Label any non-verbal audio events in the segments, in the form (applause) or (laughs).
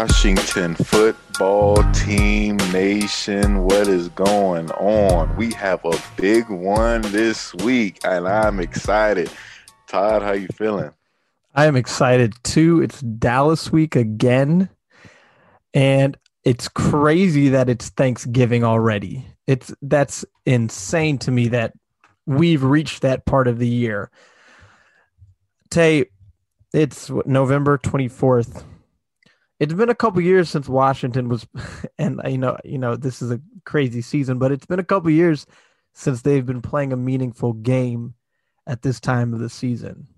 Washington football team nation, what is going on? We have a big one this week, and I'm excited. Todd, how you feeling? I am excited too. It's Dallas week again, and it's crazy that it's Thanksgiving already. It's that's insane to me that we've reached that part of the year. Tay, it's November 24th it's been a couple years since Washington was, (laughs) and you know, you know, this is a crazy season, but it's been a couple years since they've been playing a meaningful game at this time of the season.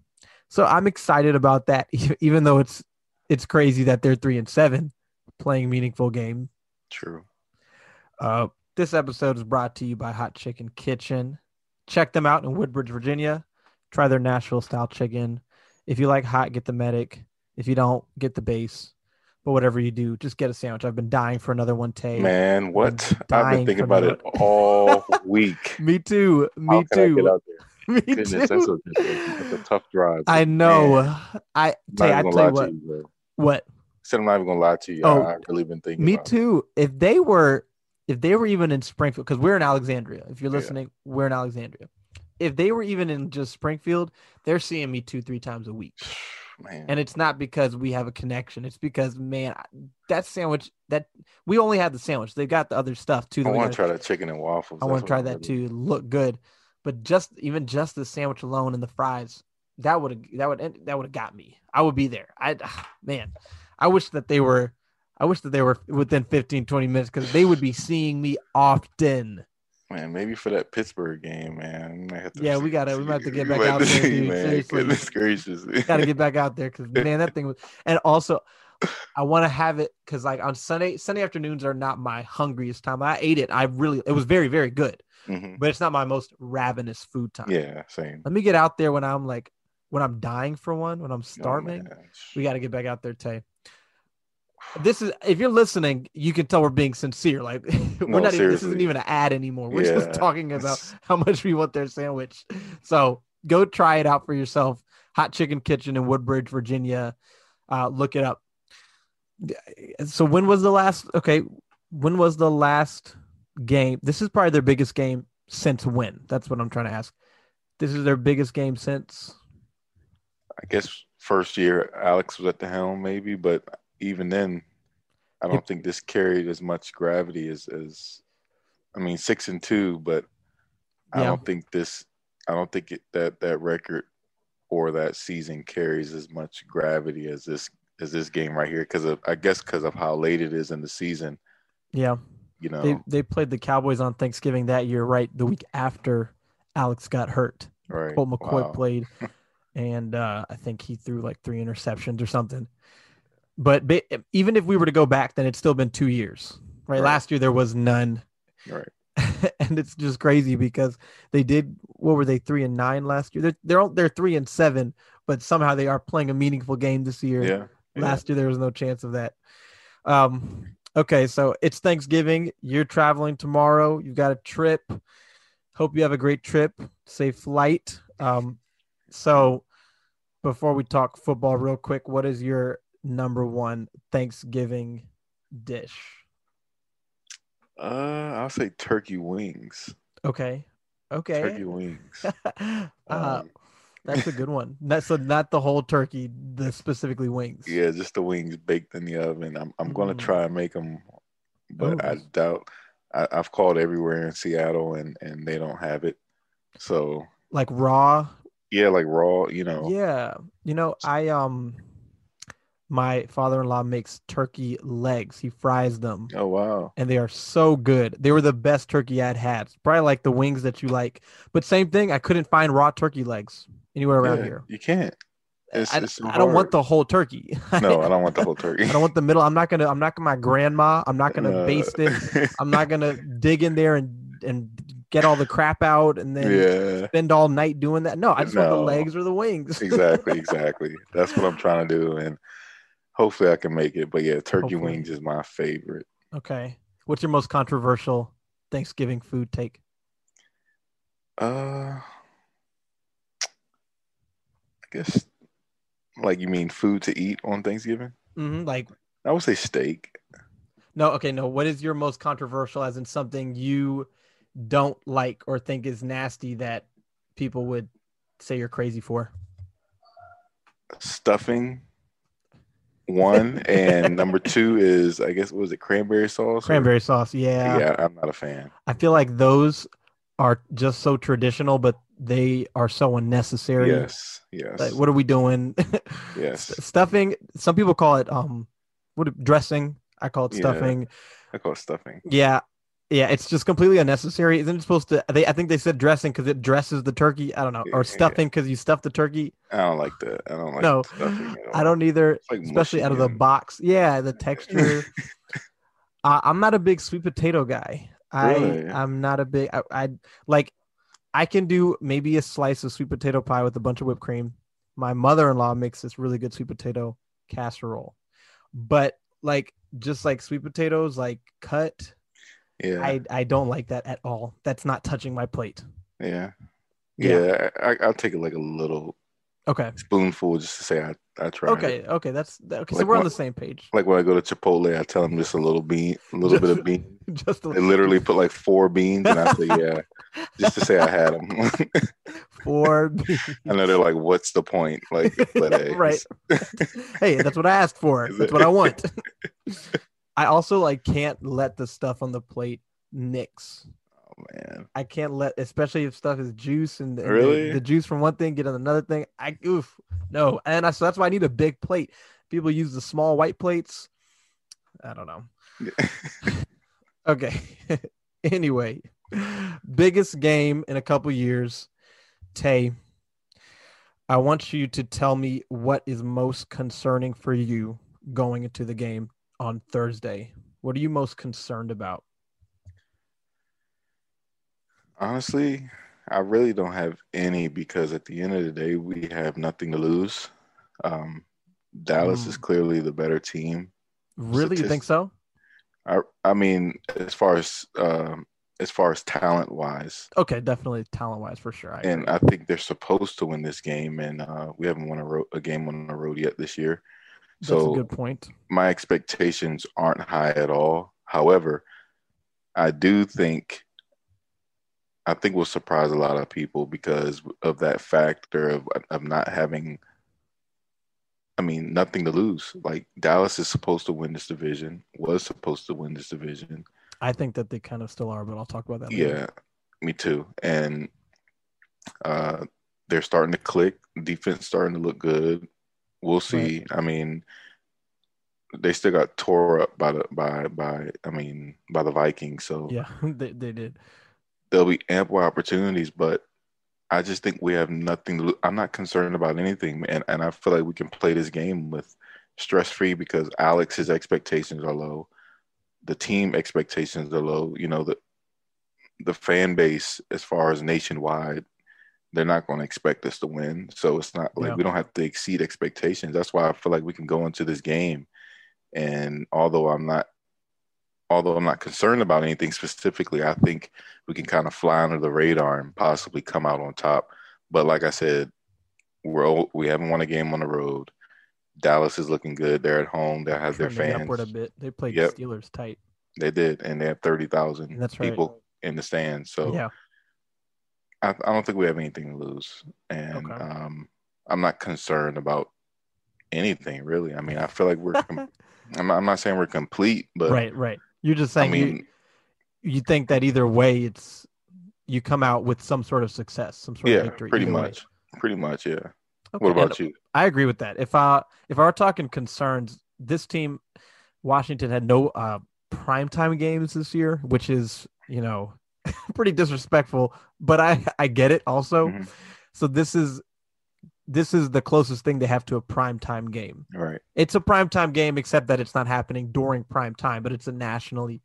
So I'm excited about that, (laughs) even though it's it's crazy that they're three and seven playing meaningful game. True. Uh, this episode is brought to you by Hot Chicken Kitchen. Check them out in Woodbridge, Virginia. Try their Nashville style chicken. If you like hot, get the medic. If you don't, get the base but whatever you do, just get a sandwich. I've been dying for another one, Tay. Man, what? I've been thinking about it all (laughs) week. Me too. Me too. (laughs) Me Goodness, too. That's a, that's a, tough drive. I know. Man. I Tay, I tell you what. You, what? said I'm not even gonna lie to you. Oh, I, have really been thinking. Me too. It. If they were, if they were even in Springfield, because we're in Alexandria. If you're listening, yeah. we're in Alexandria. If they were even in just Springfield, they're seeing me two, three times a week. (sighs) (laughs) man. And it's not because we have a connection. It's because man, that sandwich that we only had the sandwich. They got the other stuff too. I want to try that chicken and waffles. I want to try that too. Look good, but just even just the sandwich alone and the fries, that would have that would that would have got me. I would be there. I (sighs) man, I wish that they were. I wish that they were within 15, 20 minutes because they would be seeing me often. Man, maybe for that Pittsburgh game, man. yeah, we gotta we might have to get (laughs) back out there. (laughs) Dude. Man, Seriously, goodness gracious, (laughs) gotta get back out there because man, that thing was. And also, I want to have it because like on Sunday, Sunday afternoons are not my hungriest time. I ate it. I really, it was very, very good, mm-hmm. but it's not my most ravenous food time. Yeah, same. Let me get out there when I'm like when I'm dying for one, when I'm oh, starving. Oh, we got to get back out there, Tay this is if you're listening, you can tell we're being sincere. Like (laughs) we're no, not even this isn't even an ad anymore. We're yeah. just talking about (laughs) how much we want their sandwich. So go try it out for yourself. Hot Chicken Kitchen in Woodbridge, Virginia. Uh, look it up. So when was the last okay, when was the last game? This is probably their biggest game since when? That's what I'm trying to ask. This is their biggest game since I guess first year Alex was at the helm, maybe, but even then, I don't think this carried as much gravity as as I mean six and two, but I don't think this I don't think it, that that record or that season carries as much gravity as this as this game right here because of I guess because of how late it is in the season. Yeah, you know they they played the Cowboys on Thanksgiving that year, right? The week after Alex got hurt. Right, Colt McCoy wow. played, (laughs) and uh, I think he threw like three interceptions or something. But even if we were to go back, then it's still been two years, right? right. Last year there was none. Right. (laughs) and it's just crazy because they did what were they three and nine last year? They're they're they're three and seven, but somehow they are playing a meaningful game this year. Yeah. Last year there was no chance of that. Um. Okay, so it's Thanksgiving. You're traveling tomorrow. You've got a trip. Hope you have a great trip. Safe flight. Um. So before we talk football, real quick, what is your number one Thanksgiving dish? Uh, I'll say turkey wings. Okay. Okay. Turkey wings. (laughs) uh, um, that's a good one. (laughs) That's so not the whole turkey, the specifically wings. Yeah, just the wings baked in the oven. I'm I'm gonna mm. try and make them, but I doubt. I, I've called everywhere in Seattle and and they don't have it. So like raw. Yeah, like raw. You know. Yeah, you know I um my father-in-law makes turkey legs. He fries them, Oh wow. and they are so good. They were the best turkey I'd had. Probably like the wings that you like, but same thing. I couldn't find raw turkey legs anywhere around Yeah, here. You can't. It's, I, it's I don't want the whole turkey. (laughs) No, I don't want the whole turkey. (laughs) I don't want the middle. I'm not gonna. I'm not gonna. My grandma. I'm not gonna No. baste it. (laughs) I'm not gonna dig in there and and get all the crap out and then yeah. spend all night doing that. No, I just want the legs or the wings. exactly, exactly. That's what I'm trying to do, and hopefully I can make it. But yeah, turkey Hopefully. wings is my favorite. okay. What's your most controversial Thanksgiving food take? Uh, I guess like you mean food to eat on Thanksgiving? hmm Like I would say steak. no. Okay. No. What is your most controversial? As in something you don't like or think is nasty that people would say you're crazy for. Stuffing. One (laughs) and number two is I guess what was it cranberry sauce? or- Cranberry sauce. Yeah. Yeah, I'm not a fan. I feel like those are just so traditional, but they are so unnecessary. Yes, yes, Like, what are we doing? (laughs) yes. Stuffing. Some people call it um, what dressing. I call it Yeah. stuffing. I call it stuffing. Yeah, yeah. It's just completely unnecessary. Isn't it supposed to? They, I think they said dressing because it dresses the turkey. I don't know, or stuffing because you stuff the turkey. I don't like that. I don't like No, I don't either, like especially out of the box. Yeah, the (laughs) texture. uh, I'm not a big sweet potato guy. Really? I I'm not a big. I, I like. I can do maybe a slice of sweet potato pie with a bunch of whipped cream. My mother-in-law makes this really good sweet potato casserole, but like just like sweet potatoes, like cut. Yeah, I I don't like that at all. That's not touching my plate. yeah, Yeah. yeah. I, I'll take it like a little Okay. spoonful just to say I I tried. it. Okay. Okay. That's okay. So we're on the same page. Like when I go to Chipotle, I tell them just a little bean, a little bit of bean. (laughs) Just a little. They literally put like four beans, and I say (laughs) yeah, just to say I had them. (laughs) four. I know they're like, "What's the point?" Like, right. hey, that's what I asked for. That's what I want. I also like can't let the stuff on the plate mix. Oh man, I can't let, especially if stuff is juice and, and the- the, juice from one thing get on another thing. I oof no, and I, so that's why I need a big plate. People use the small white plates. I don't know. (laughs) Okay. (laughs) anyway, biggest game in a couple years. Tay, I want you to tell me what is most concerning for you going into the game on Thursday. What are you most concerned about? honestly, I really don't have any because at the end of the day, we have nothing to lose. Um, Dallas Mm. is clearly the better team. Really, you think so? I I mean, as far as um, as far as talent wise, Okay, definitely talent wise for sure. I and. I think they're supposed to win this game, and uh, we haven't won a, ro- a game on the road yet this year. That's So a good point. my expectations aren't high at all. However, I do think I think we'll surprise a lot of people because of that factor of of not having I mean, nothing to lose. Like Dallas is supposed to win this division, was supposed to win this division. I think that they kind of still are, but I'll talk about that. later. Yeah, me too. And uh they're starting to click. Defense starting to look good. We'll see. I mean, they still got tore up by the by by I mean by the Vikings, so Yeah, (laughs) they, they did. there'll be ample opportunities, but I just think we have nothing to. I'm not concerned about anything, and and I feel like we can play this game with stress free because Alex's expectations are low, the team expectations are low. You know the the fan base as far as nationwide, they're not going to expect us to win, so it's not like Yeah. we don't have to exceed expectations. That's why I feel like we can go into this game, and although I'm not although I'm not concerned about anything specifically, I think we can kind of fly under the radar and possibly come out on top. But like I said, we're old, we haven't won a game on the road. Dallas is looking good. They're at home. They have their fans. upward a bit. They played Yep. Steelers tight. They did, and they have thirty thousand right. people in the stands. So yeah, I, I don't think we have anything to lose, and Okay. um, I'm not concerned about anything really. I mean, I feel like we're. com- (laughs) I'm not, I'm not saying we're complete, but right, right. You're just saying you, mean, you think that either way, it's you come out with some sort of success, some sort of yeah, victory. pretty either way. much, pretty much, yeah. Okay, What and about you? I agree with that. If I if I were talking concerns, this team, Washington had no uh primetime games this year, which is you know (laughs) pretty disrespectful. But I I get it also. Mhm. So this is this is the closest thing they have to a primetime game. Right. It's a primetime game, except that it's not happening during prime time, but it's a nationally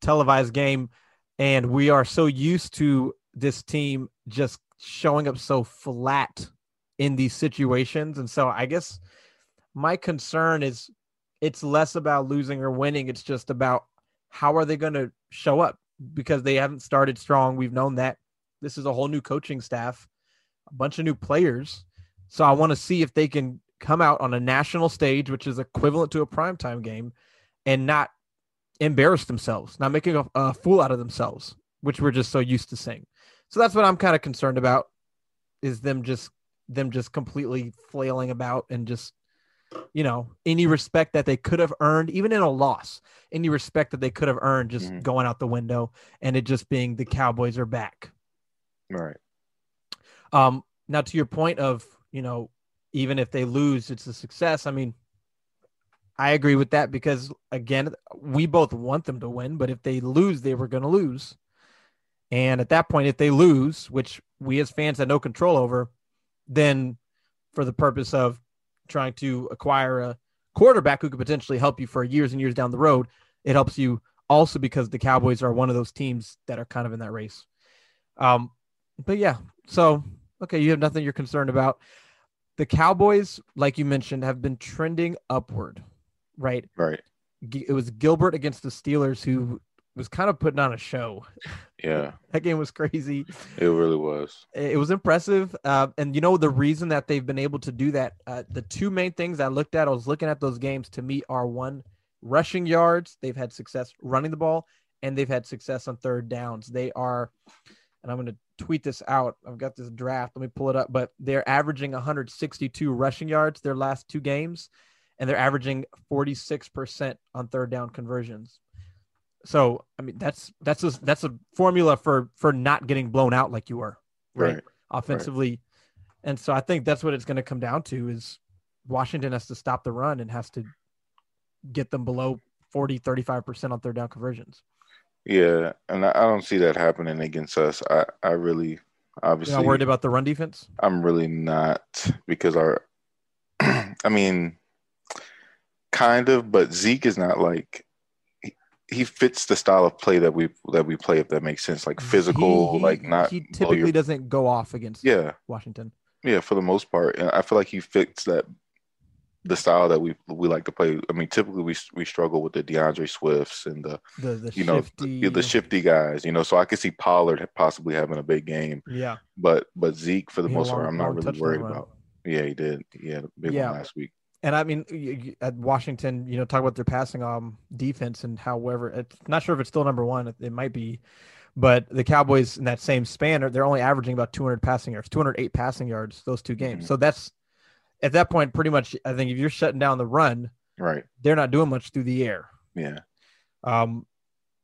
televised game. And we are so used to this team just showing up so flat in these situations. And so I guess my concern is it's less about losing or winning. It's just about how are they going to show up because they haven't started strong. We've known that. This is a whole new coaching staff, a bunch of new players. So I want to see if they can come out on a national stage, which is equivalent to a primetime game, and not embarrass themselves, not making a, a fool out of themselves, which we're just so used to seeing. So that's what I'm kind of concerned about is them just them just completely flailing about and just you know any respect that they could have earned even in a loss any respect that they could have earned just Mhm. going out the window and it just being the cowboys are back Right. um, now to your point of, you know, even if they lose, it's a success. I mean, I agree with that because again, we both want them to win, but if they lose, they were going to lose. And at that point, if they lose, which we as fans had no control over, then for the purpose of trying to acquire a quarterback who could potentially help you for years and years down the road, it helps you also because the Cowboys are one of those teams that are kind of in that race. Um, but yeah, so okay, you have nothing you're concerned about. The Cowboys, like you mentioned, have been trending upward, right? Right. It was Gilbert against the Steelers who was kind of putting on a show. Yeah. (laughs) That game was crazy. It really was. It was impressive. Uh, and you know, the reason that they've been able to do that, uh, the two main things I looked at, I was looking at those games to me are one, rushing yards. They've had success running the ball, and they've had success on third downs. They are, and I'm going to tweet this out. I've got this draft. Let me pull it up. But they're averaging 162 rushing yards their last two games, and they're averaging 46% on third down conversions. So I mean that's that's a that's a formula for for not getting blown out like you were right, Right. offensively, and so I think that's what it's going to come down to is Washington has to stop the run and has to get them below 40 35% on third down conversions. Yeah. And I, I don't see that happening against us. I, I really You're obviously not worried about the run defense? I'm really not because our (clears throat) I mean kind of, but Zeke is not like he, fits the style of play that we that we play if that makes sense. Like physical, He- he- like not he typically your- doesn't go off against Yeah. Washington. Yeah, for the most part. And I feel like he fits that the style that we we like to play. I mean, typically we we struggle with the D'Andre Swifts and the The the you know shifty the, the shifty guys, you know. So I could see Pollard possibly having a big game, Yeah. but but Zeke for the He most part, I'm not really worried about. Yeah, he did. He had a big Yeah. one last week. And I mean, at Washington, you know, talk about their passing um defense and however it's not sure if it's still number one. It, it might be, but the Cowboys in that same span are they're only averaging about 200 passing yards, 208 passing yards those two games. Mhm. So that's at that point pretty much. I think if you're shutting down the run, Right. they're not doing much through the air. Yeah. Um,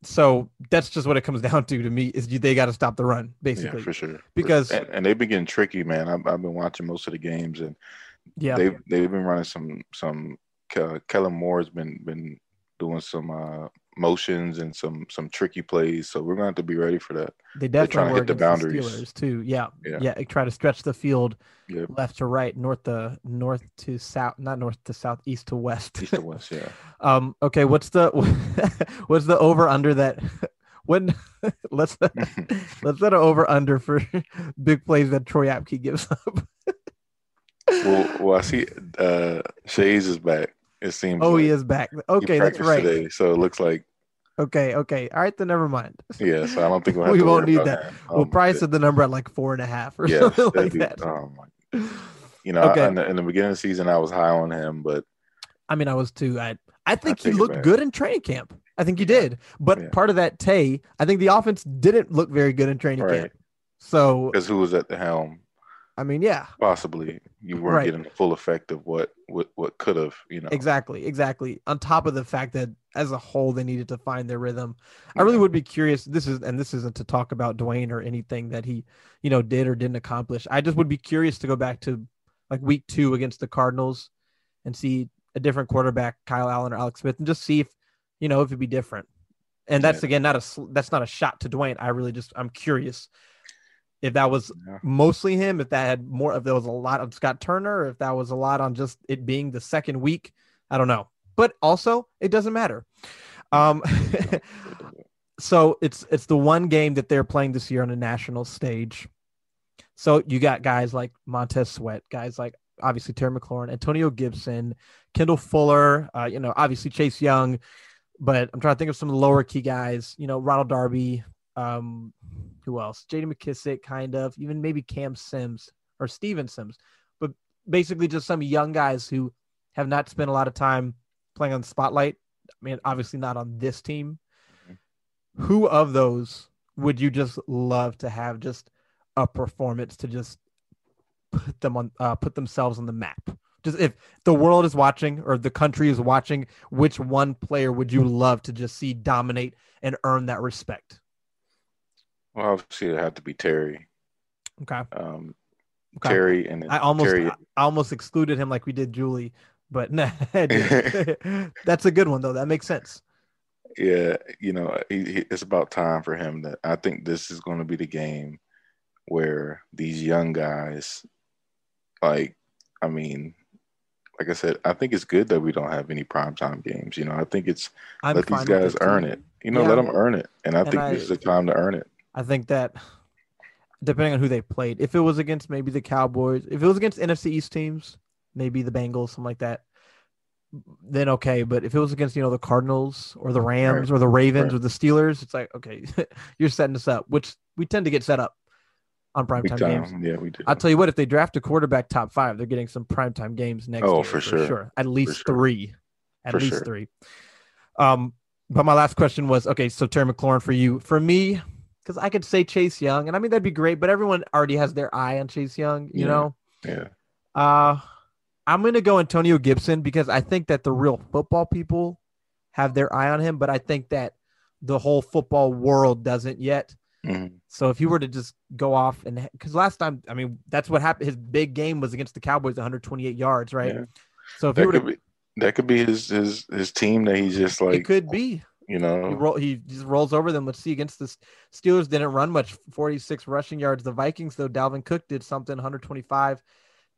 so that's just what it comes (laughs) down to to me is they got to stop the run basically Yeah, for sure. because and, and they've been getting tricky, man. I've, I've been watching most of the games, and yeah, they've they've been running some some. Ke- Kellen Moore's been been doing some uh, motions and some some tricky plays, so we're going to have to be ready for that. they trying definitely to were hit the the boundaries. Steelers too. Yeah, Yeah. yeah, try to stretch the field Yep. left to right, north to north to south, not north to south, east to west. East to west, yeah. (laughs) um, okay, what's the (laughs) what's the over under that? (laughs) When let's let's set an over under for big plays that Troy Apke gives up. Well, well, I see uh, Shays is back. It seems. Oh, he is back. Okay, that's right. Today, so it looks like Okay, okay. All right, then never mind. yeah. So I don't think we'll (laughs) We won't need about that. We'll Um, probably set the number at like four and a half or yeah, something (laughs) like that. oh my You know, Okay. in, the, in the beginning of the season, I was high on him, but I mean, I was too. I I think he looked good in training camp. I think he did. But Yeah. part of that Tay, I think the offense didn't look very good in training Right. camp. So because who was at the helm? I mean, yeah, Possibly you weren't Right. getting the full effect of what what, what could have. You know, exactly, exactly. On top of the fact that as a whole they needed to find their rhythm. I really would be curious. This is and this isn't to talk about Dwayne or anything that he, you know, did or didn't accomplish. I just would be curious to go back to like week two against the Cardinals and see a different quarterback, Kyle Allen or Alex Smith, and just see if you know if it'd be different. And that's Yeah. again not a that's not a shot to Dwayne. I really just I'm curious if that was Yeah. mostly him, if that had more, if there was a lot of Scott Turner, if that was a lot on just it being the second week. I don't know, but also it doesn't matter. Um, (laughs) so it's it's the one game that they're playing this year on a national stage. So you got guys like Montez Sweat, guys like obviously Terry McLaurin, Antonio Gibson, Kendall Fuller, uh, you know, obviously Chase Young, but I'm trying to think of some of the lower key guys, you know, Ronald Darby, um, who else? JD McKissic, kind of, even maybe Cam Sims or Steven Sims, but basically just some young guys who have not spent a lot of time playing on the spotlight. I mean, obviously not on this team. Who of those would you just love to have just a performance to just put them on, uh, put themselves on the map? Just if the world is watching or the country is watching, which one player would you love to just see dominate and earn that respect? Well, obviously it had to be Terry. Okay. Um, Okay. Terry and I almost Terry. I almost excluded him like we did Julie, but (laughs) nah, (laughs) that's a good one though. That makes sense. Yeah, you know, he, he, it's about time for him that I think this is going to be the game where these young guys, like, I mean, like I said, I think it's good that we don't have any primetime games. You know, I think it's I'm let these guys earn it. You know, Yeah. let them earn it, and I And think I- this is the time to earn it. I think that depending on who they played, if it was against maybe the Cowboys, if it was against NFC East teams, maybe the Bengals, something like that, then okay. But if it was against you know the Cardinals or the Rams or the Ravens or the Steelers, it's like okay, (laughs) you're setting us up, which we tend to get set up on primetime games. yeah, we do. I'll tell you what, if they draft a quarterback top five, they're getting some primetime games next Oh, year. for sure. At least sure. three. At For least sure. three. Um, but my last question was okay, so Terry McLaurin for you. For me, because I could say Chase Young, and I mean that'd be great, but everyone already has their eye on Chase Young, you Yeah. know. yeah, Uh I'm gonna go Antonio Gibson because I think that the real football people have their eye on him, but I think that the whole football world doesn't yet. Mhm. So if you were to just go off and because last time, I mean, that's what happened. His big game was against the Cowboys, 128 yards, right? Yeah. So if that were could to, be that could be his his his team that he's just like it could be. You He know roll, he just rolls over them. Let's see against the Steelers didn't run much, 46 rushing yards. The Vikings though, Dalvin Cook did something, 125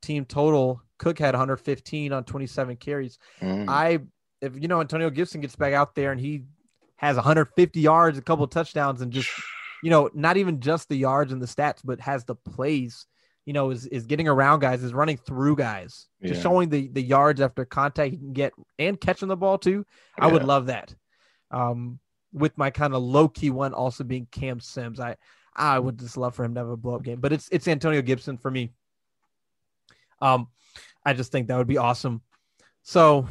team total. Cook had 115 on 27 carries. Mhm. I if you know Antonio Gibson gets back out there and he has 150 yards, a couple of touchdowns, and just (sighs) you know not even just the yards and the stats, but has the plays. You know, is is getting around guys, is running through guys, just Yeah. showing the the yards after contact he can get and catching the ball too. I would love that. Um, with my kind of low key one also being Cam Sims, I I would just love for him to have a blow up game, but it's it's Antonio Gibson for me. Um, I just think that would be awesome. So,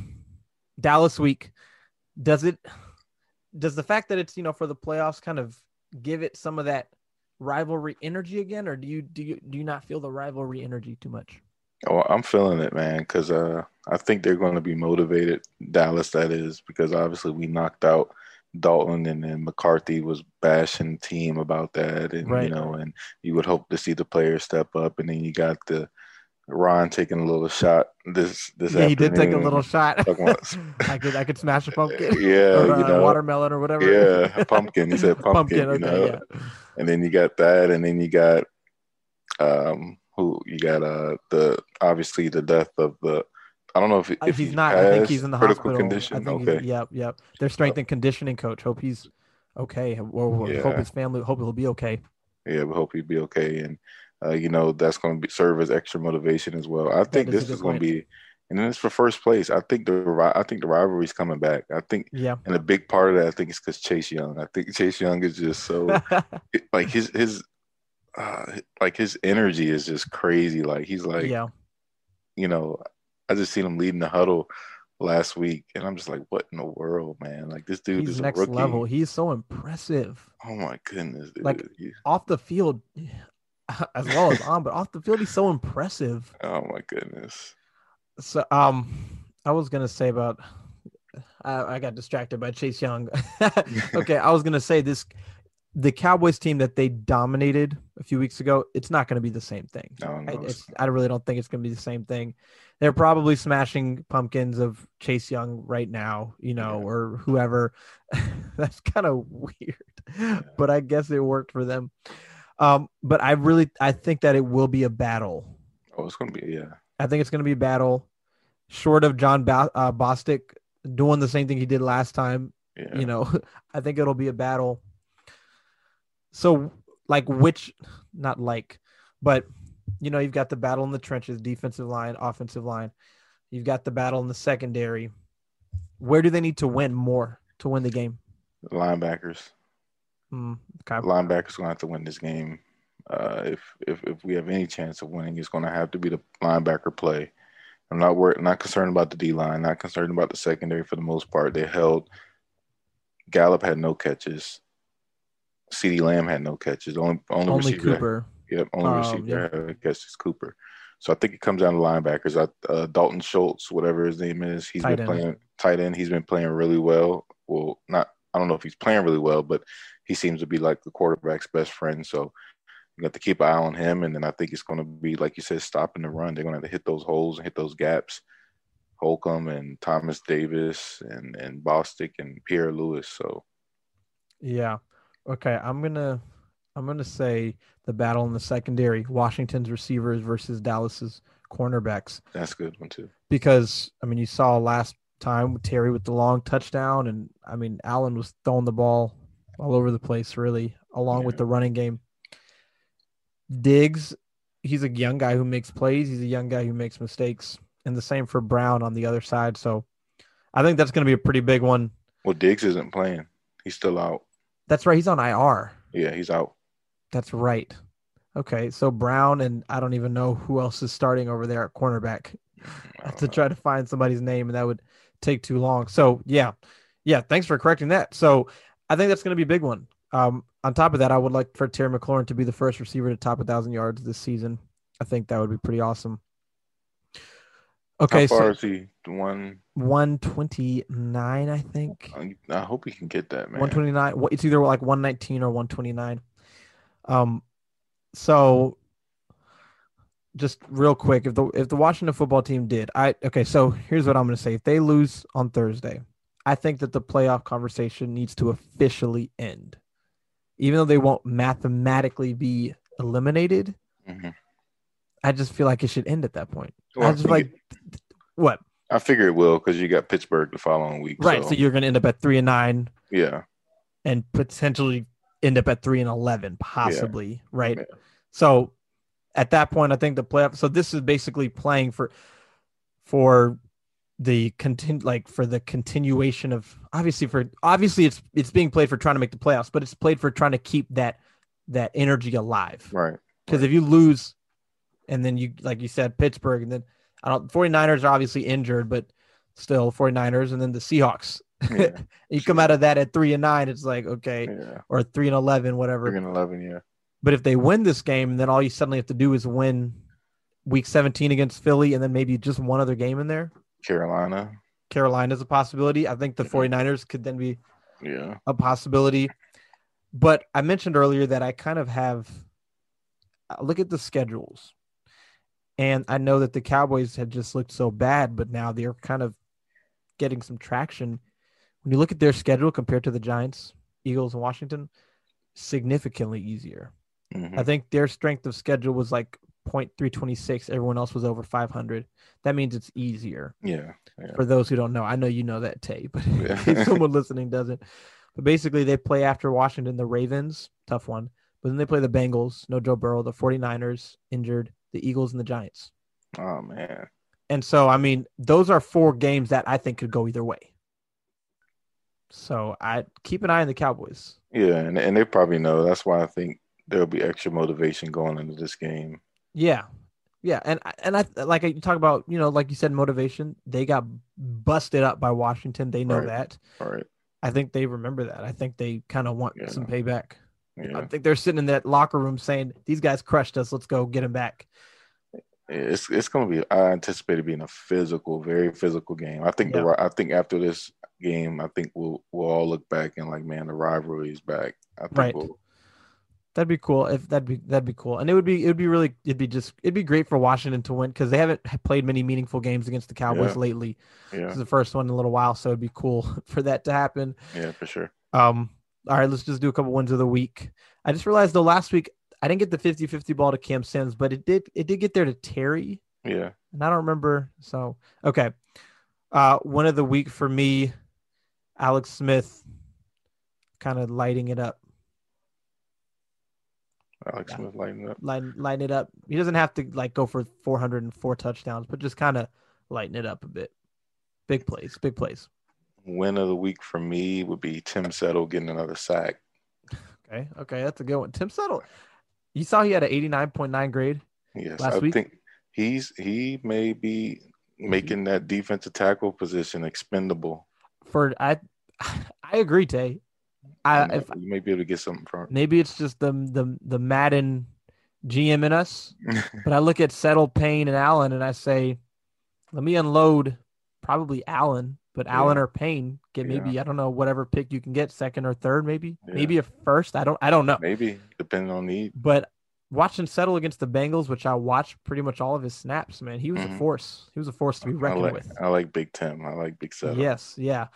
Dallas week, does it? Does the fact that it's you know for the playoffs kind of give it some of that rivalry energy again, or do you do you do you not feel the rivalry energy too much? Oh, I'm feeling it, man, because uh, I think they're going to be motivated. Dallas, that is, because obviously we knocked out Dalton, and then McCarthy was bashing the team about that, and Right. you know, and you would hope to see the players step up, and then you got the Ron taking a little shot this this yeah, he did take a little shot. (laughs) I could I could smash a (laughs) pumpkin. Yeah, or, you uh, know, watermelon or whatever. Yeah, (laughs) pumpkin. He said pumpkin, you okay, know. yeah. and then you got that, and then you got um who you got uh the obviously the death of the I don't know if Uh, if he's he not. I think he's in the critical hospital. condition. Okay, yep, yep. Their strength and conditioning coach. Hope he's okay. Or Yeah. hope his family. Hope he'll be okay. yeah, we hope he'd be okay, and uh, you know that's going to be serve as extra motivation as well. I think is this is going to be, and then it's for first place. I think the I think the rivalry's coming back. I think, Yeah. and a big part of that I think is because Chase Young. I think Chase Young is just so (laughs) like his his uh like his energy is just crazy. Like he's like yeah. you know, I just seen him leading the huddle last week, and I'm just like, what in the world, man? Like this dude He's is next a rookie. level. He's so impressive Oh my goodness, dude. Like- off the field, (laughs) as well as on. But off the field, he's so impressive. (laughs) oh my goodness. So, um, I was gonna say about. I, I got distracted by Chase Young. (laughs) okay, I was gonna say this. The Cowboys team that they dominated a few weeks ago, it's not going to be the same thing. No, no, I, I really don't think it's going to be the same thing. They're probably smashing pumpkins of Chase Young right now, you know, Yeah. or whoever. (laughs) That's kind of weird, but I guess it worked for them. Um, but I really, I think that it will be a battle. Oh, it's gonna be yeah. I think it's going to be a battle, short of John ba- uh, Bostic doing the same thing he did last time Yeah. you know (laughs) i think it'll be a battle so like which not like but you know you've got the battle in the trenches defensive line offensive line you've got the battle in the secondary where do they need to win more to win the game linebackers. mm, okay. Linebackers gonna have to win this game. Uh, if if if we have any chance of winning, it's gonna have to be the linebacker play. I'm not worried, not concerned about the D line, not concerned about the secondary for the most part. They held. Gallup had no catches. CeeDee Lamb had no catches. Only only, only receiver cooper Yep, only Um, receiver yeah. had a catch is Cooper. So I think it comes down to linebackers. I, uh, Dalton Schultz, whatever his name is, he's Tight been end. playing tight end. He's been playing really well. Well, not I don't know if he's playing really well, but he seems to be like the quarterback's best friend. So you got to keep an eye on him. And then I think it's going to be like you said, stopping the run. They're going to have to hit those holes and hit those gaps. Holcomb and Thomas Davis and and Bostic and Pierre-Louis. So yeah okay i'm gonna i'm gonna say the battle in the secondary washington's receivers versus dallas's cornerbacks that's a good one too. because I mean you saw last time Terry with the long touchdown, and I mean Allen was throwing the ball all over the place, really, along with the running game. Diggs, he's a young guy who makes plays. He's a young guy who makes mistakes, and the same for Brown on the other side. So, I think that's going to be a pretty big one. Well, Diggs isn't playing. He's still out. That's right. He's on IR. Yeah, he's out. That's right. Okay, so Brown and I don't even know who else is starting over there at cornerback. I I have to know. try to find somebody's name, and that would take too long. So yeah, yeah. Thanks for correcting that. So I think that's going to be a big one. Um, on top of that, I would like for Terry McLaurin to be the first receiver to top a thousand yards this season. I think that would be pretty awesome. Okay, How far so is he? One. one twenty nine, I think. I hope he can get that, man. One twenty nine. It's either like one nineteen or one twenty nine. Um, so just real quick, if the if the Washington football team did, I okay. So here's what I'm going to say: if they lose on Thursday, I think that the playoff conversation needs to officially end, even though they won't mathematically be eliminated. Mhm. I just feel like it should end at that point. Well, I I just like it- what I figure it will because you got Pittsburgh the following week. right. So, So you're going to end up at three and nine. yeah, and potentially end up at three and eleven, possibly, right? Yeah. So at that point, I think the playoff. So this is basically playing for for the contin like for the continuation of obviously for obviously it's it's being played for trying to make the playoffs, but it's played for trying to keep that that energy alive. right. Because if you lose and then you like you said Pittsburgh and then I don't 49ers are obviously injured, but still 49ers and then the Seahawks. Yeah, (laughs) you come out of that at three and nine, it's like okay, yeah. or three and eleven, whatever. Three and eleven. Yeah, But if they win this game, then all you suddenly have to do is win week 17 against Philly and then maybe just one other game in there. Carolina. Carolina's a possibility. I think the Mhm. 49ers could then be Yeah, a possibility. But I mentioned earlier that I kind of have I look at the schedules. And I know that the Cowboys had just looked so bad, but now they're kind of getting some traction. When you look at their schedule compared to the Giants, Eagles, and Washington, significantly easier. Mhm. I think their strength of schedule was like 0.326. Everyone else was over 500. That means it's easier yeah, yeah. for those who don't know. I know you know that, Tay, but Yeah. (laughs) case someone (laughs) listening doesn't. But basically, they play after Washington, the Ravens, tough one. But then they play the Bengals, no Joe Burrow, the 49ers, injured, the Eagles, and the Giants. Oh man. And so, I mean, those are four games that I think could go either way. So I keep an eye on the Cowboys. Yeah, and and they probably know. That's why I think there'll be extra motivation going into this game. Yeah. Yeah. And and I like you talk about, you know, like you said, motivation. They got busted up by Washington. They know Right. that. All right. I think they remember that. I think they kind of want Yeah. some payback. I think they're sitting in that locker room saying, These guys crushed us. Let's go get them back. It's it's gonna be. I anticipate it being a physical, very physical game. I think the Yeah. ri- I think after this game, I think we'll we'll all look back and like, man, the rivalry is back. I think Right. we'll That'd be cool. If that'd be that'd be cool, and it would be it would be really it'd be just it'd be great for Washington to win because they haven't played many meaningful games against the Cowboys Yeah. lately. This Yeah, is the first one in a little while, so it'd be cool (laughs) for that to happen. yeah, for sure. Um, all right, let's just do a couple wins of the week. I just realized though last week I didn't get the 50-50 ball to Cam Sims, but it did it did get there to Terry, Yeah, and I don't remember. So okay, uh, one of the week for me, Alex Smith, kind of lighting it up. Alex Yeah. Smith lighting up. line line it up. He doesn't have to like go for 404 touchdowns, but just kind of lighten it up a bit. Big plays, big plays. Win of the week for me would be Tim Settle getting another sack. Okay, okay, that's a good one. Tim Settle, you saw he had an 89.9 grade. Yes, I week? think he's he may be mm-hmm. making that defensive tackle position expendable. For I, (laughs) I agree, Tay. I You may- if you may be able to get something from. maybe it's just the the the Madden GM in us, (laughs) but I look at Settle, Payne, and Allen, and I say, let me unload probably Allen, but Allen or Payne get Yeah. maybe I don't know whatever pick you can get, second or third, maybe Yeah. maybe a first. I don't I don't know. Maybe depending on need. But watching Settle against the Bengals, which I watched pretty much all of his snaps, man, he was a Mhm. force. He was a force to be I reckoned like with. I like Big Tim. I like Big Settle. Yes, yeah.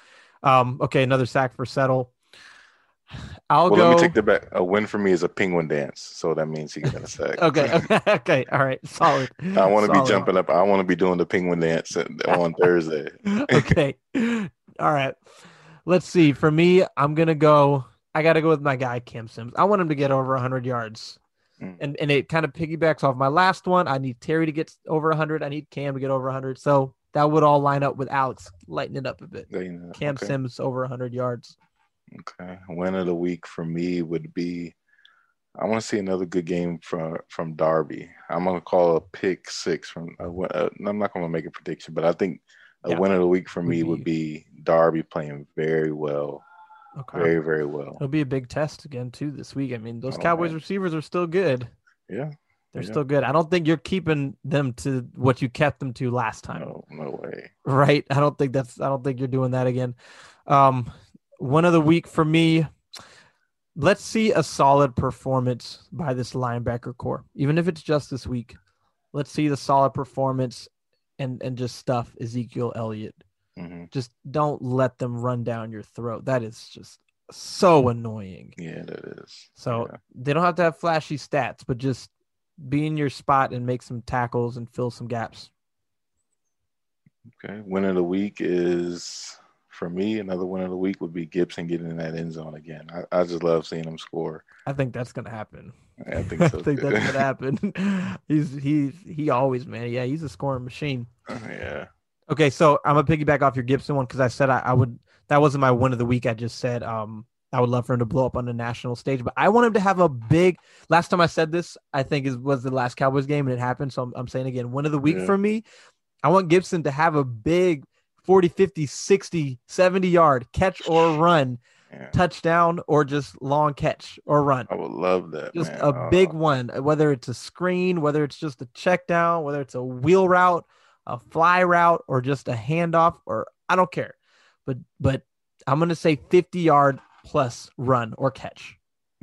Um, okay, another sack for Settle. I'll Well, go. let me take the back. A win for me is a penguin dance, so that means he got a sack. (laughs) okay, (laughs) okay, okay. All right, solid. I want to be jumping up. I want to be doing the penguin dance on Thursday. (laughs) okay. All right. Let's see. For me, I'm gonna go. I got to go with my guy Cam Sims. I want him to get over 100 yards, Mm. and and it kind of piggybacks off my last one. I need Terry to get over 100. I need Cam to get over 100. So that would all line up with Alex lighten it up a bit. Cam okay. Sims over 100 yards. Okay. Win of the week for me would be I want to see another good game from from Darby. I'm gonna call a pick six from. Uh, I'm not gonna make a prediction, but I think a Yeah. win of the week for me would be Darby playing very well, Okay. very very well. It'll be a big test again too this week. I mean, those Oh, Cowboys receivers are still good. Yeah. They're Yeah. still good. I don't think you're keeping them to what you kept them to last time. No, no way. Right. I don't think that's I don't think you're doing that again. Um one of the week for me. Let's see a solid performance by this linebacker corps. Even if it's just this week. Let's see the solid performance and and just stuff Ezekiel Elliott. hmm Just don't let them run down your throat. That is just so annoying. Yeah, that is. So Yeah. they don't have to have flashy stats, but just be in your spot and make some tackles and fill some gaps. Okay. Win of the week is for me. Another win of the week would be Gibson getting in that end zone again. I, I just love seeing him score. I think that's gonna happen. I think (laughs) I think that's gonna (laughs) happen. (laughs) he's he's he always man. Yeah, he's a scoring machine. yeah. Okay, so I'm gonna piggyback off your Gibson one because I said I, I would. That wasn't my one of the week. I just said um I would love for him to blow up on the national stage, but I want him to have a big. Last time I said this, I think is was the last Cowboys game and it happened. So I'm, I'm saying again, one of the week Yeah. for me. I want Gibson to have a big 40, 50, 60, 70 yard catch or (sighs) run, Yeah. touchdown or just long catch or run. I would love that. just man. a Oh, big one, whether it's a screen, whether it's just a check down, whether it's a wheel route, a fly route, or just a handoff, or I don't care. But but I'm gonna say 50 yard plus run or catch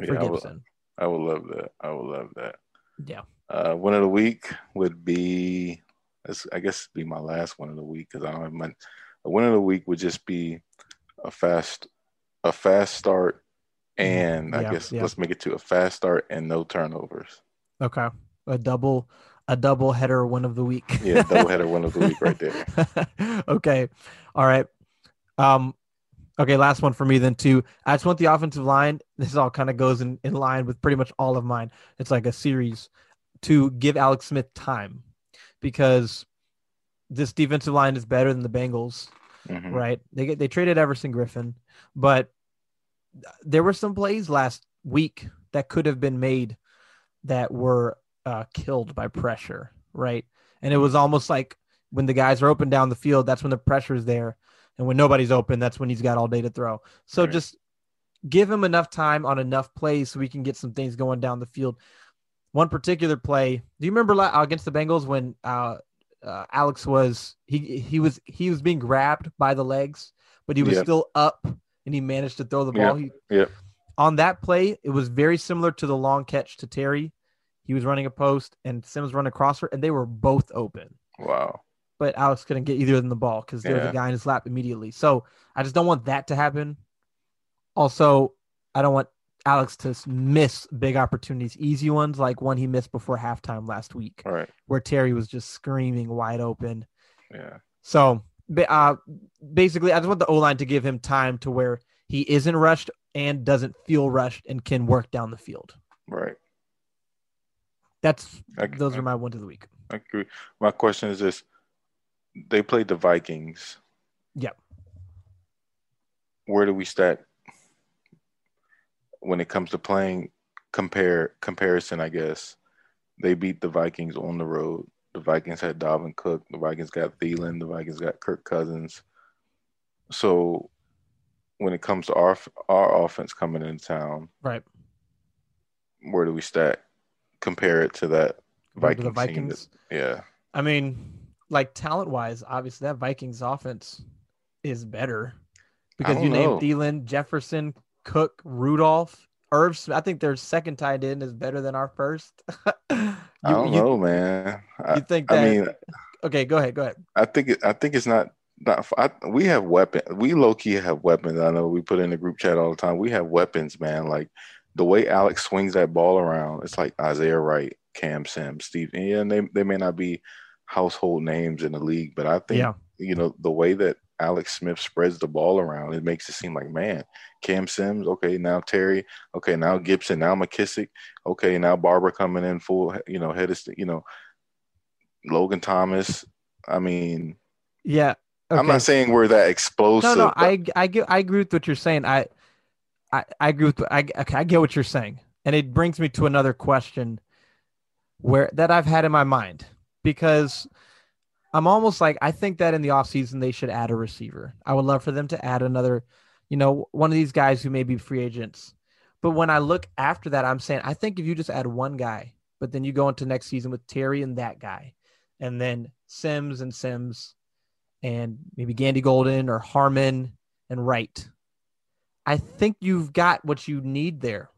for yeah, I would, Gibson. I would love that. I would love that. Yeah. Uh, one of the week would be, this- I guess, be my last one of the week because I don't have my. A win of the week would just be a fast, a fast start, and Mm-hmm. Yeah, I guess yeah. let's make it to a fast start and no turnovers. Okay. A double a double header one of the week. Yeah, double header one of the week right there. (laughs) okay. All right. Um okay, last one for me then too. I just want the offensive line. This all kind of goes in, in line with pretty much all of mine. It's like a series to give Alex Smith time because this defensive line is better than the Bengals, Mhm. right? They get they traded Everson Griffen, but there were some plays last week that could have been made that were uh, killed by pressure, right? And it was almost like when the guys are open down the field, that's when the pressure is there, and when nobody's open, that's when he's got all day to throw. So Right. just give him enough time on enough plays so we can get some things going down the field. One particular play, do you remember against the Bengals when uh, uh, Alex was he he was he was being grabbed by the legs, but he was Yeah. still up and he managed to throw the ball. He, Yep. on that play, it was very similar to the long catch to Terry. He was running a post and Sims running a crosser, and they were both open. Wow. But Alex couldn't get either of them the ball because there was Yeah. a guy in his lap immediately. So I just don't want that to happen. Also, I don't want Alex to miss big opportunities, easy ones like one he missed before halftime last week, right. where Terry was just screaming wide open. Yeah. So uh, basically, I just want the O line to give him time to where he isn't rushed and doesn't feel rushed and can work down the field. Right. That's I, those I, are my ones of the week. I agree. My question is this: They played the Vikings. Yep. Where do we stack when it comes to playing? Compare comparison, I guess. They beat the Vikings on the road. The Vikings had Dalvin Cook. The Vikings got Thielen. The Vikings got Kirk Cousins. So, when it comes to our our offense coming in town, Right. where do we stack? Compare it to that to the Vikings team Vikings. Yeah, I mean, like talent wise, obviously that Vikings offense is better because you know. named Thielen, Jefferson, Cook, Rudolph, Irv. I think their second tight end is better than our first. (laughs) you, I don't you- know, man. You think that? I mean, okay, go ahead. Go ahead. I think I think it's not not. I, we have weapons. We low key have weapons. I know we put in the group chat all the time. We have weapons, man. Like the way Alex swings that ball around, it's like Isaiah Wright, Cam Sims, Steve. Yeah, and they they may not be household names in the league, but I think Yeah. you know the way that Alex Smith spreads the ball around, it makes it seem like man, Cam Sims, okay, now Terry, okay, now Gibson, now McKissic, okay, now Barber coming in full, you know, head of, you know, Logan Thomas. I mean, Yeah. I'm not saying we're that No, explosive. no, but- I I get I agree with what you're saying. I I, I agree with I okay, I get what you're saying. And it brings me to another question where that I've had in my mind because I'm almost like I think that in the offseason they should add a receiver. I would love for them to add another, you know, one of these guys who may be free agents. But when I look after that, I'm saying I think if you just add one guy, but then you go into next season with Terry and that guy, and then Sims and Sims and maybe Gandy Golden or Harmon and Wright. I think you've got what you need there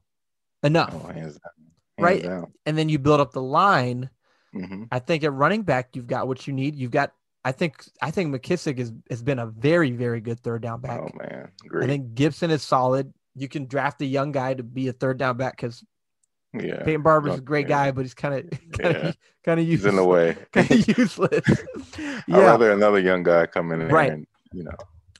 enough. Oh, hands down. Hands Right. Down. And then you build up the line. Hmm I think at running back, you've got what you need. You've got, I think, I think McKissic is, has been a very, very good third down back. Oh man, I great. think Gibson is solid. You can draft a young guy to be a third down back because yeah, Peyton Barber's a great yeah. guy, but he's kind of, (laughs) kind of, kind of he's useless. in the way. (laughs) kind of (laughs) useless. I'd yeah. rather another young guy come in Right. and you know,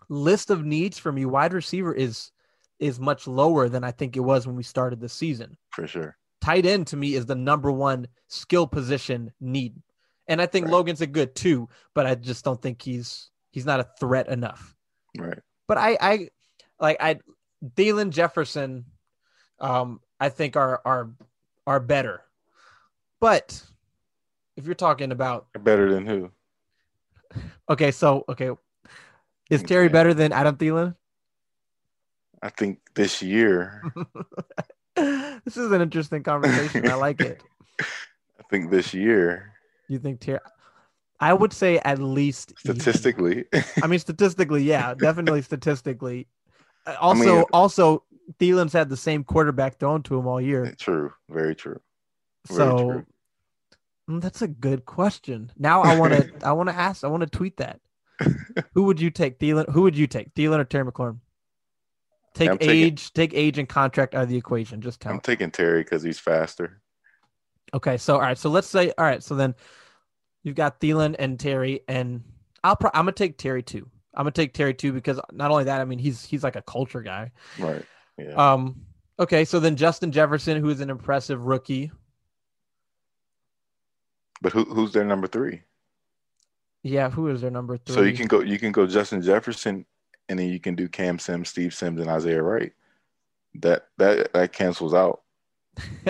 list of needs from you, wide receiver is is much lower than I think it was when we started the season. for sure. Tight end to me is the number one skill position need. And I think Right. Logan's a good too, but I just don't think he's he's not a threat enough. Right. But I I like I Thielen Jefferson um I think are are are better. But if you're talking about Better than who? okay, so okay. Is Terry better than Adam Thielen? I think this year. (laughs) (laughs) this is an interesting conversation. I like it. (laughs) I think this year, You think Terry? I would say at least statistically. I mean, statistically, yeah, definitely statistically. Uh, Also, mean- also, Thielen's had the same quarterback thrown to him all year. true. Very true. very So true. mm, that's a good question. Now I want to, (laughs) I want to ask, I want to tweet that. Who would you take, Thielen? Who would you take, Thielen or Terry McLaurin? Take I'm taking- age, take age and contract out of the equation. Just tell. I'm taking Terry because he's faster. Okay, so all right, so let's say all right, so then you've got Thielen and Terry, and I'll pro- I'm gonna take Terry too. I'm gonna take Terry too because not only that, I mean he's he's like a culture guy. Right. Yeah. Um, okay, so then Justin Jefferson, who is an impressive rookie. but who who's their number three? Yeah, who is their number three? So you can go you can go Justin Jefferson and then you can do Cam Sims, Steve Sims, and Isaiah Wright. That that that cancels out. (laughs)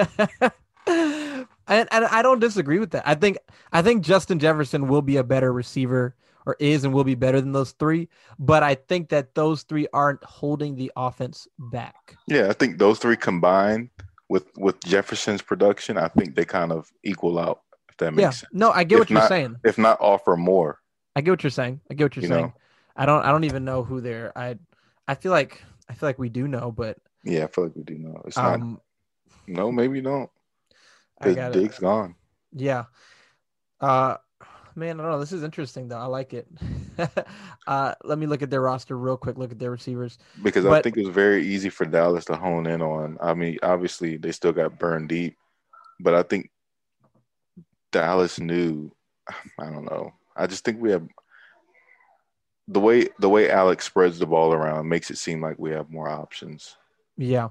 and, and I don't disagree with that. I think I think Justin Jefferson will be a better receiver or is and will be better than those three, but I think that those three aren't holding the offense back. Yeah, I think those three combined with with Jefferson's production, I think they kind of equal out. If that makes Yeah, sense. no, I get If what you're not- saying. If not offer more. I get what you're saying. I get what you're You saying. know. I don't I don't even know who they're I I feel like I feel like we do know, but Yeah, I feel like we do know. It's not. Um, No, maybe don't. I Because got it. Diggs gone. Yeah. Uh man, I don't know. This is interesting though. I like it. (laughs) uh let me look at their roster real quick, look at their receivers. Because I think it was very easy for Dallas to hone in on. I mean, obviously they still got burned deep, but I think Dallas knew. (sighs) I don't know. I just think we have the way the way Alex spreads the ball around makes it seem like we have more options. Yeah.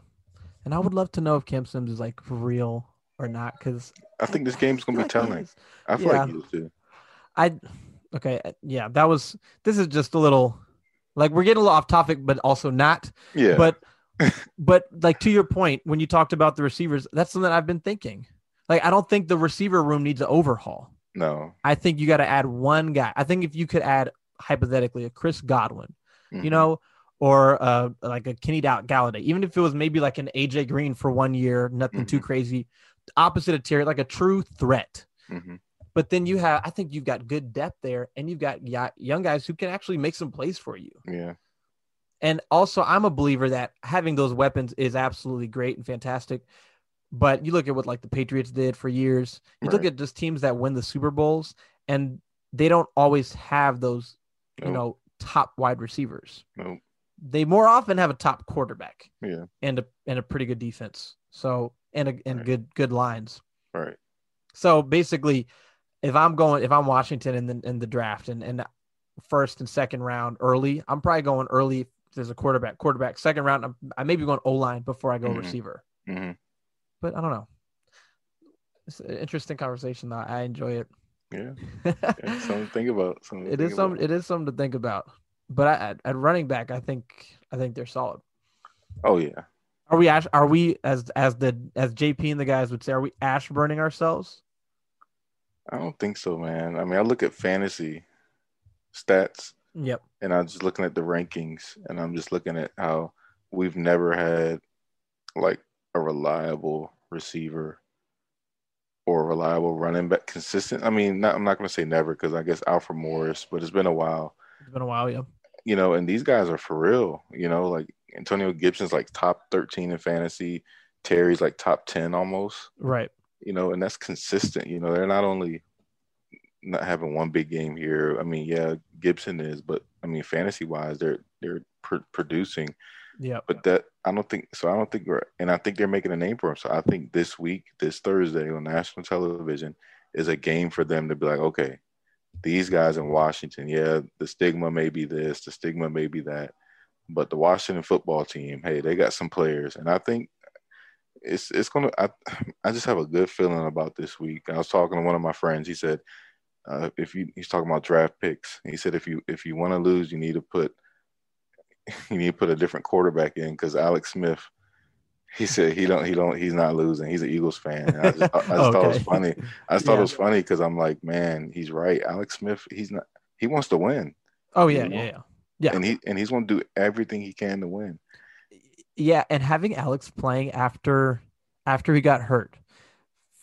And I would love to know if Cam Sims is like real or not cuz I think this game's gonna be telling. I feel Yeah. like he is too. I okay, uh, yeah, that was this is just a little like we're getting a little off topic but also not. Yeah, But (laughs) but like to your point when you talked about the receivers, that's something I've been thinking. Like I don't think the receiver room needs an overhaul. no, I think you got to add one guy. I think if you could add hypothetically a Chris Godwin, you Mhm. know, or uh, like a Kenny Golladay, even if it was maybe like an AJ Green for one year, nothing too Mhm. crazy, opposite of Terry, like a true threat. Mhm. But then you have, I think you've got good depth there, and you've got young guys who can actually make some plays for you. yeah, And also, I'm a believer that having those weapons is absolutely great and fantastic. But you look at what like the Patriots did for years. You look at just teams that win the Super Bowls, and they don't always have those, you Nope. know, top wide receivers. Nope. They more often have a top quarterback yeah, and a and a pretty good defense. So and a, and Right. good good lines. right, So basically, if I'm going, if I'm Washington in the in the draft and and first and second round early, I'm probably going early. If there's a quarterback, quarterback. Second round, I'm, I may be going O line before I go Mhm. receiver. hmm But I don't know. It's an interesting conversation. Though. I enjoy it. Yeah. yeah. (laughs) Something to think about. Something it is some. It is something to think about. But I, at, at running back, I think I think they're solid. Oh yeah, Are we ash? Are we as as the as JP and the guys would say? Are we ash burning ourselves? I don't think so, man. I mean, I look at fantasy stats Yep. and I'm just looking at the rankings and I'm just looking at how we've never had like a reliable receiver or reliable running back consistent. I mean, not, I'm not going to say never because I guess Alfred Morris, but it's been a while, It's been a while. Yeah. you know, and these guys are for real, you know, like Antonio Gibson's like top 13 in fantasy. Terry's like top 10 almost, Right. you know, and that's consistent. You know, they're not only not having one big game here. I mean, yeah, Gibson is, but I mean, fantasy wise, they're they're pr- producing. Yep. But that I don't think so. I don't think we're, and I think they're making a name for them. So I think this week, this Thursday on national television, is a game for them to be like, okay, these guys in Washington, yeah, the stigma may be this, the stigma may be that, but the Washington football team, hey, they got some players, and I think it's it's gonna. I I just have a good feeling about this week. I was talking to one of my friends. He said, uh, if you he's talking about draft picks. He said if you if you want to lose, you need to put (laughs) you need to put a different quarterback in because Alex Smith. He said he don't he don't he's not losing. He's an Eagles fan. And I just, I just thought it was funny. I just thought Yeah. it was funny because I'm like, man, he's right. Alex Smith, he's not. He wants to win, Oh yeah, yeah, yeah. Yeah. and he and he's going to do everything he can to win. Yeah, and having Alex playing after after he got hurt.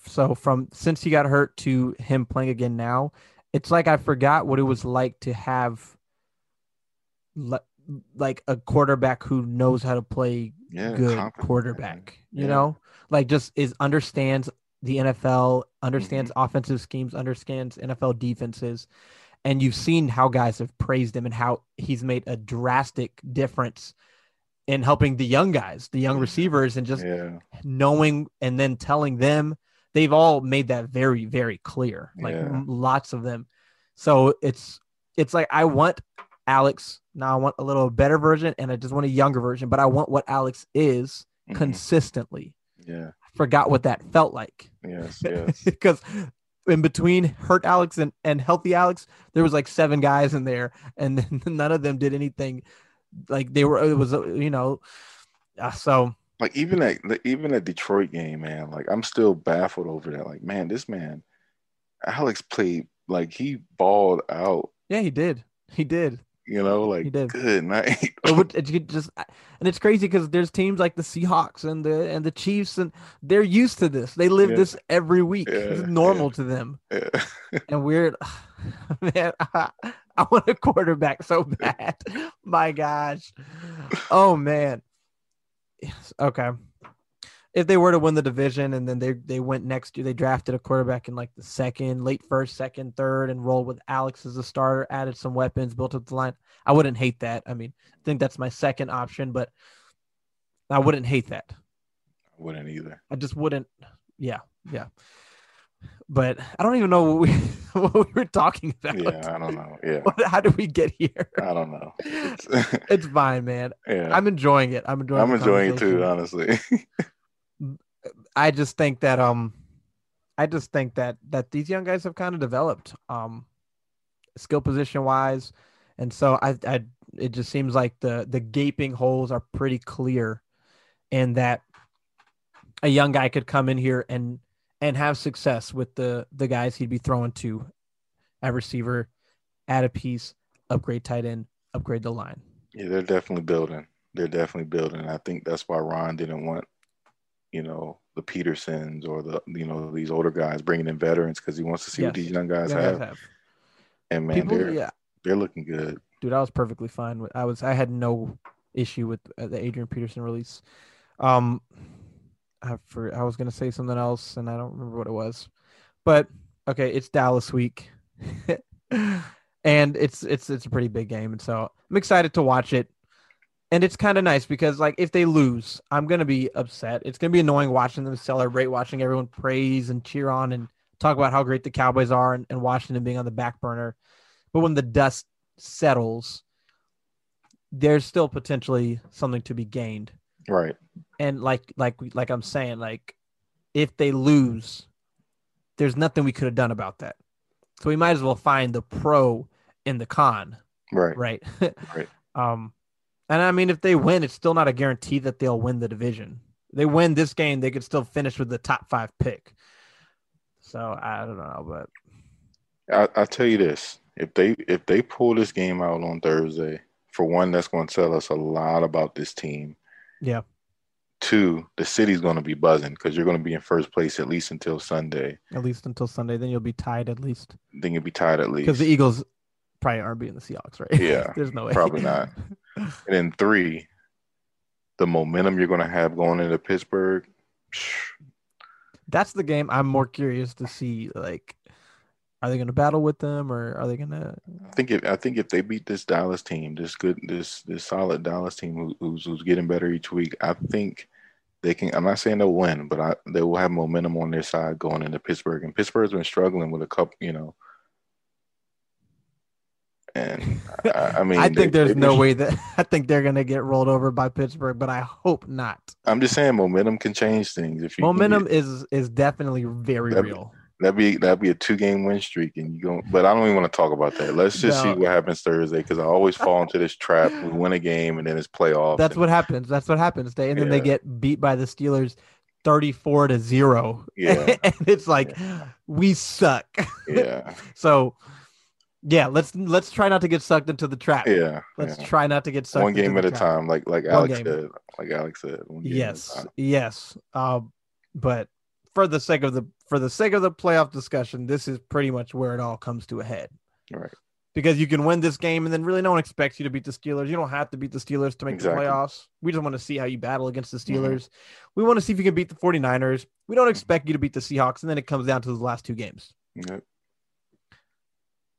So from since he got hurt to him playing again now, it's like I forgot what it was like to have le- like a quarterback who knows how to play Yeah, good quarterback. man. You Yeah. know, like just is understands the NFL, understands Mm-hmm. offensive schemes, understands NFL defenses, and you've seen how guys have praised him and how he's made a drastic difference in helping the young guys, the young receivers, and just Yeah, knowing and then telling them. They've all made that very, very clear. Like Yeah. lots of them. So it's it's like I want Alex. Now I want a little better version, and I just want a younger version. But I want what Alex is Mhm. consistently. yeah, I forgot what that felt like yes, (laughs) yes. because in between hurt Alex and, and healthy Alex, there was like seven guys in there, and (laughs) none of them did anything. Like they were, it was you know, uh, so like even at even that Detroit game, man. Like I'm still baffled over that. Like, man, this man, Alex played like he balled out. yeah, he did, he did. You know, like did. good night. It would (laughs) it just and it's crazy because there's teams like the Seahawks and the and the Chiefs and they're used to this. They live Yeah. this every week. Yeah, it's normal to them. Yeah. (laughs) And we're (sighs) man, I, (laughs) I want a quarterback so bad. My gosh. Oh man. Yes. okay. If they were to win the division and then they they went next year, they drafted a quarterback in like the second, late first, second, third, and rolled with Alex as a starter, added some weapons, built up the line. I wouldn't hate that. I mean, I think that's my second option, but I wouldn't hate that. I wouldn't either. I just wouldn't. Yeah, yeah. But I don't even know what we (laughs) what we were talking about. Yeah, I don't know. Yeah, (laughs) How did we get here? I don't know. It's, (laughs) It's fine, man. yeah, I'm enjoying it. I'm enjoying. I'm enjoying it too, honestly. I just think that um, I just think that that these young guys have kind of developed um, skill position wise, and so I I it just seems like the the gaping holes are pretty clear, and that a young guy could come in here and and have success with the the guys he'd be throwing to at receiver, add a piece, upgrade tight end, upgrade the line. Yeah, they're definitely building. They're definitely building. I think that's why Ron didn't want, you know, the Petersons or the you know these older guys bringing in veterans because he wants to see what these young guys Young have. guys have. And man, People, they're yeah, they're looking good. dude, I was perfectly fine with. I was. I had no issue with uh, the Adrian Peterson release. Um, I for I was gonna say something else, and I don't remember what it was. But okay, it's Dallas week, (laughs) and it's it's it's a pretty big game, and so I'm excited to watch it. And it's kind of nice because, like, if they lose, I'm gonna be upset. It's gonna be annoying watching them celebrate, watching everyone praise and cheer on, and talk about how great the Cowboys are, and, and Washington being on the back burner. But when the dust settles, there's still potentially something to be gained. Right. And like like like I'm saying, like if they lose, there's nothing we could have done about that. So we might as well find the pro in the con, Right. right? (laughs) Right. Um, and I mean, if they win, it's still not a guarantee that they'll win the division. They win this game, they could still finish with the top five pick. So I don't know, but I, I tell you this: if they if they pull this game out on Thursday, for one, that's going to tell us a lot about this team. yeah, Two, the city's going to be buzzing because you're going to be in first place at least until Sunday. at least until Sunday, then you'll be tied at least Then you'll be tied at least. because the Eagles probably aren't beating the Seahawks, right? Yeah, (laughs) there's no way. probably not. (laughs) And then three, the momentum you're going to have going into Pittsburgh. That's the game I'm more curious to see. Like, are they going to battle with them, or are they going to? I think if I think if they beat this Dallas team, this good this this solid Dallas team who, who's who's getting better each week, I think they can. I'm not saying they'll win, but I, they will have momentum on their side going into Pittsburgh. And Pittsburgh's been struggling with a couple, you know. And I, I mean, I they- think there's they've no way that (laughs) I think they're going to get rolled over by Pittsburgh, but I hope not. I'm just saying, momentum can change things. If you Momentum is is definitely very That'd be- real. that'd be that'd be a two game win streak, and you go. But I don't even want to talk about that. Let's just No. see what happens Thursday because I always fall into this trap. We win a game, and then it's playoffs. That's and- what happens. That's what happens. They and then they get beat by the Steelers, thirty-four to zero. Yeah. (laughs) and it's like we suck. Yeah, (laughs) so, yeah, let's let's try not to get sucked into the trap. yeah. Let's yeah. try not to get sucked. Into the track. One game at a trap. time, like like One Alex game. said, like Alex said. one game Yes, yes. Um, but for the sake of the for the sake of the playoff discussion, this is pretty much where it all comes to a head. Right. Because you can win this game, and then really no one expects you to beat the Steelers. You don't have to beat the Steelers to make Exactly. the playoffs. We just want to see how you battle against the Mhm. Steelers. We want to see if you can beat the 49ers. We don't expect you to beat the Seahawks, and then it comes down to the last two games. Yep.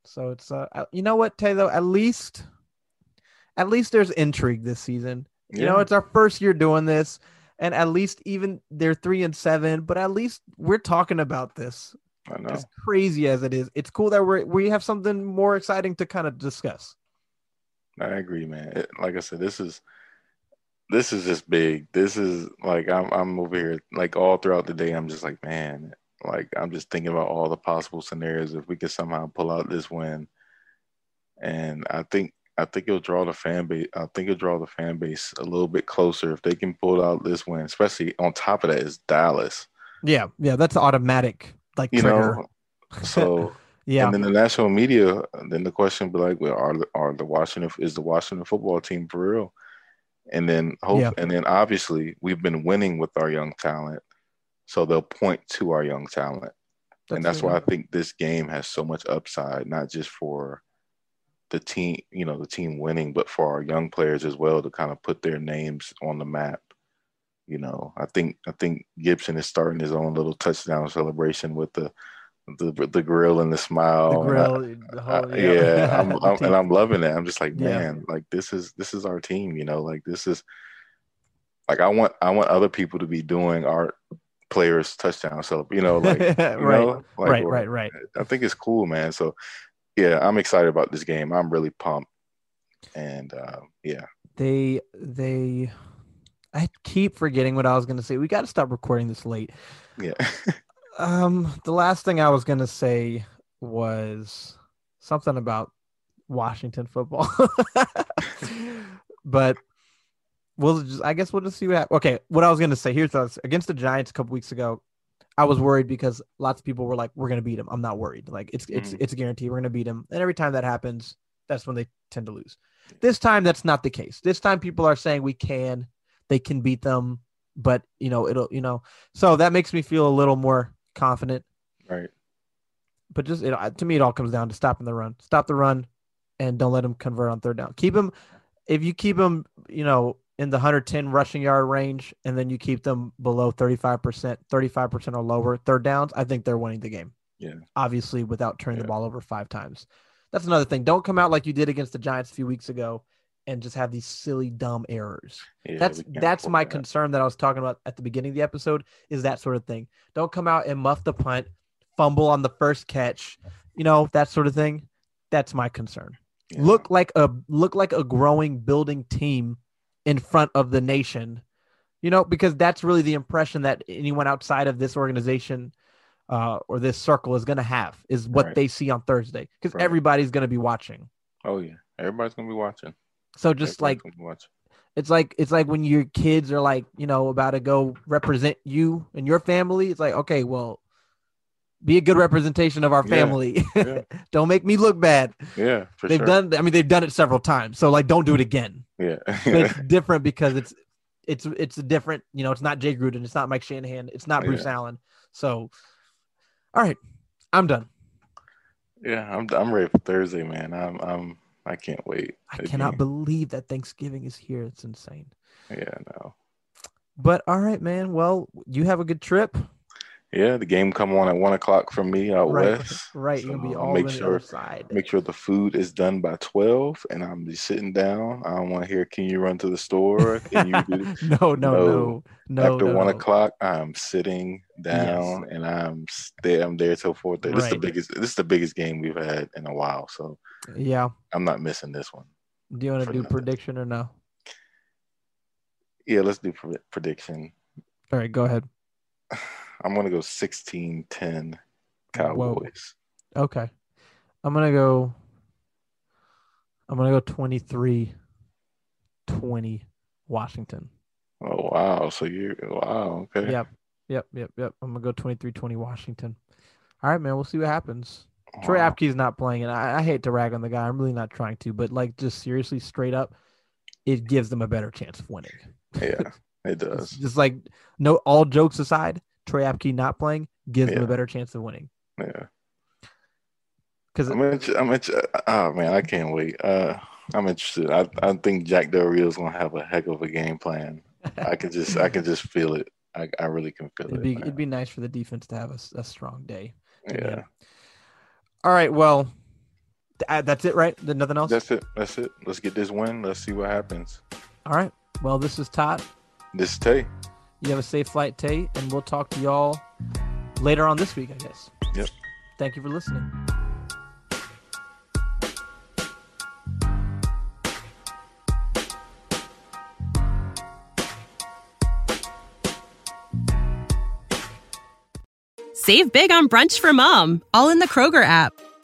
So it's uh, you know what, Taylor? At least, at least there's intrigue this season. You know, it's our first year doing this, and at least even they're three and seven, but at least we're talking about this. I know. As crazy as it is, it's cool that we're we have something more exciting to kind of discuss. I agree, man. It- like I said, this is this is just big. This is like I'm I'm over here like all throughout the day. I'm just like, man, like I'm just thinking about all the possible scenarios if we could somehow pull out this win. And I think I think it'll draw the fan base. I think it'll draw the fan base a little bit closer if they can pull out this win. Especially on top of that is Dallas. Yeah, yeah, that's automatic like You trigger. know, so (laughs) yeah, And then the national media, then the question be like, well, are the- are the Washington is the Washington football team for real? And then hope, Yeah. and then obviously we've been winning with our young talent, so they'll point to our young talent, and that's why I think this game has so much upside, not just for the team, you know, the team winning, but for our young players as well to kind of put their names on the map you know, I think I think Gibson is starting his own little touchdown celebration with the the the grill and the smile. The grill, I, the whole, I, yeah, I'm, (laughs) I'm, and I'm loving it. I'm just like, Yeah. man, like this is this is our team. You know, like this is like I want I want other people to be doing our players touchdown so You know, like (laughs) you right, know, like, right, or- right, right. I think it's cool, man. So yeah, I'm excited about this game. I'm really pumped. And uh, yeah, They they I keep forgetting what I was gonna say. We got to stop recording this late. yeah, (laughs) Um, the last thing I was gonna say was something about Washington football, (laughs) but we'll just I guess we'll just see what. happens. Okay, what I was gonna say here's us against the Giants a couple weeks ago. I was worried because lots of people were like, "We're gonna beat them." I'm not worried. Like it's it's Mhm. it's a guarantee we're gonna beat them. And every time that happens, that's when they tend to lose. This time, that's not the case. This time, people are saying we can, they can beat them, but you know it'll you know. So that makes me feel a little more confident. right. But just it, to me, it all comes down to stopping the run. Stop the run, and don't let them convert on third down. Keep them. If you keep them, you know, in the 110 rushing yard range, and then you keep them below 35 percent, 35 percent or lower third downs, I think they're winning the game. Yeah. Obviously, without turning the ball over five times. That's another thing. Don't come out like you did against the Giants a few weeks ago, and just have these silly, dumb errors Yeah, that's that's my that. concern that I was talking about at the beginning of the episode is that sort of thing. Don't come out and muff the punt, fumble on the first catch, you know, that sort of thing. That's my concern. Yeah. Look like a look like a growing building team in front of the nation. You know, because that's really the impression that anyone outside of this organization uh, or this circle is going to have is what Right. they see on Thursday because Right. everybody's going to be watching. Oh yeah, everybody's gonna be watching. So just Everybody's like gonna be watching. it's like it's like when your kids are like you know about to go represent you and your family it's like okay well be a good representation of our Yeah, family yeah. (laughs) don't make me look bad Yeah, for they've sure. done i mean they've done it several times so like don't do it again Yeah, it's (laughs) different because it's it's it's a different you know it's not jay gruden it's not mike shanahan it's not bruce Yeah. allen so all right i'm done yeah. I'm I'm ready for Thursday, man. I'm I'm I can't wait. i cannot be- believe that thanksgiving is here it's insane Yeah, no. but all right man well you have a good trip Yeah, the game come on at one o'clock for me out right west. right So gonna be all make sure side make sure the food is done by twelve, and I'm just sitting down. I don't want to hear. Can you run to the store? Can you do (laughs) no, no, no, no. After no, one no. o'clock, I'm sitting down and I'm stay. I'm there till four thirty. This is the biggest. This is the biggest game we've had in a while. So Yeah. I'm not missing this one. Do you want to do nothing. prediction or no? Yeah, let's do pre- prediction. All right, go ahead. (laughs) I'm gonna go 16-10 Cowboys. Okay. I'm gonna go. I'm gonna go 23 20 Washington. Oh wow! So you wow okay. Yep. Yep. Yep. Yep. I'm gonna go 23 20 Washington. All right, man. We'll see what happens. Troy Wow. Apke's not playing, and I, I hate to rag on the guy. I'm really not trying to, but like, just seriously, straight up, it gives them a better chance of winning. Yeah, (laughs) it does. just like no, all jokes aside, Troy Apke not playing gives them a better chance of winning. Yeah. Because I'm interested. I'm interested. Oh man, I can't wait. Uh, I'm interested. I, I think Jack Del Rio's gonna have a heck of a game plan. I can just I can just feel it. I, I really can feel it'd it. be man. it'd be nice for the defense to have a strong day. yeah. All right. Well, th- uh, that's it, right? Nothing else. That's it. That's it. Let's get this win. Let's see what happens. All right. Well, this is Todd. This is Tay. You have a safe flight, Tay, and we'll talk to y'all later on this week, I guess. Yep. Thank you for listening. Save big on brunch for mom, all in the Kroger app.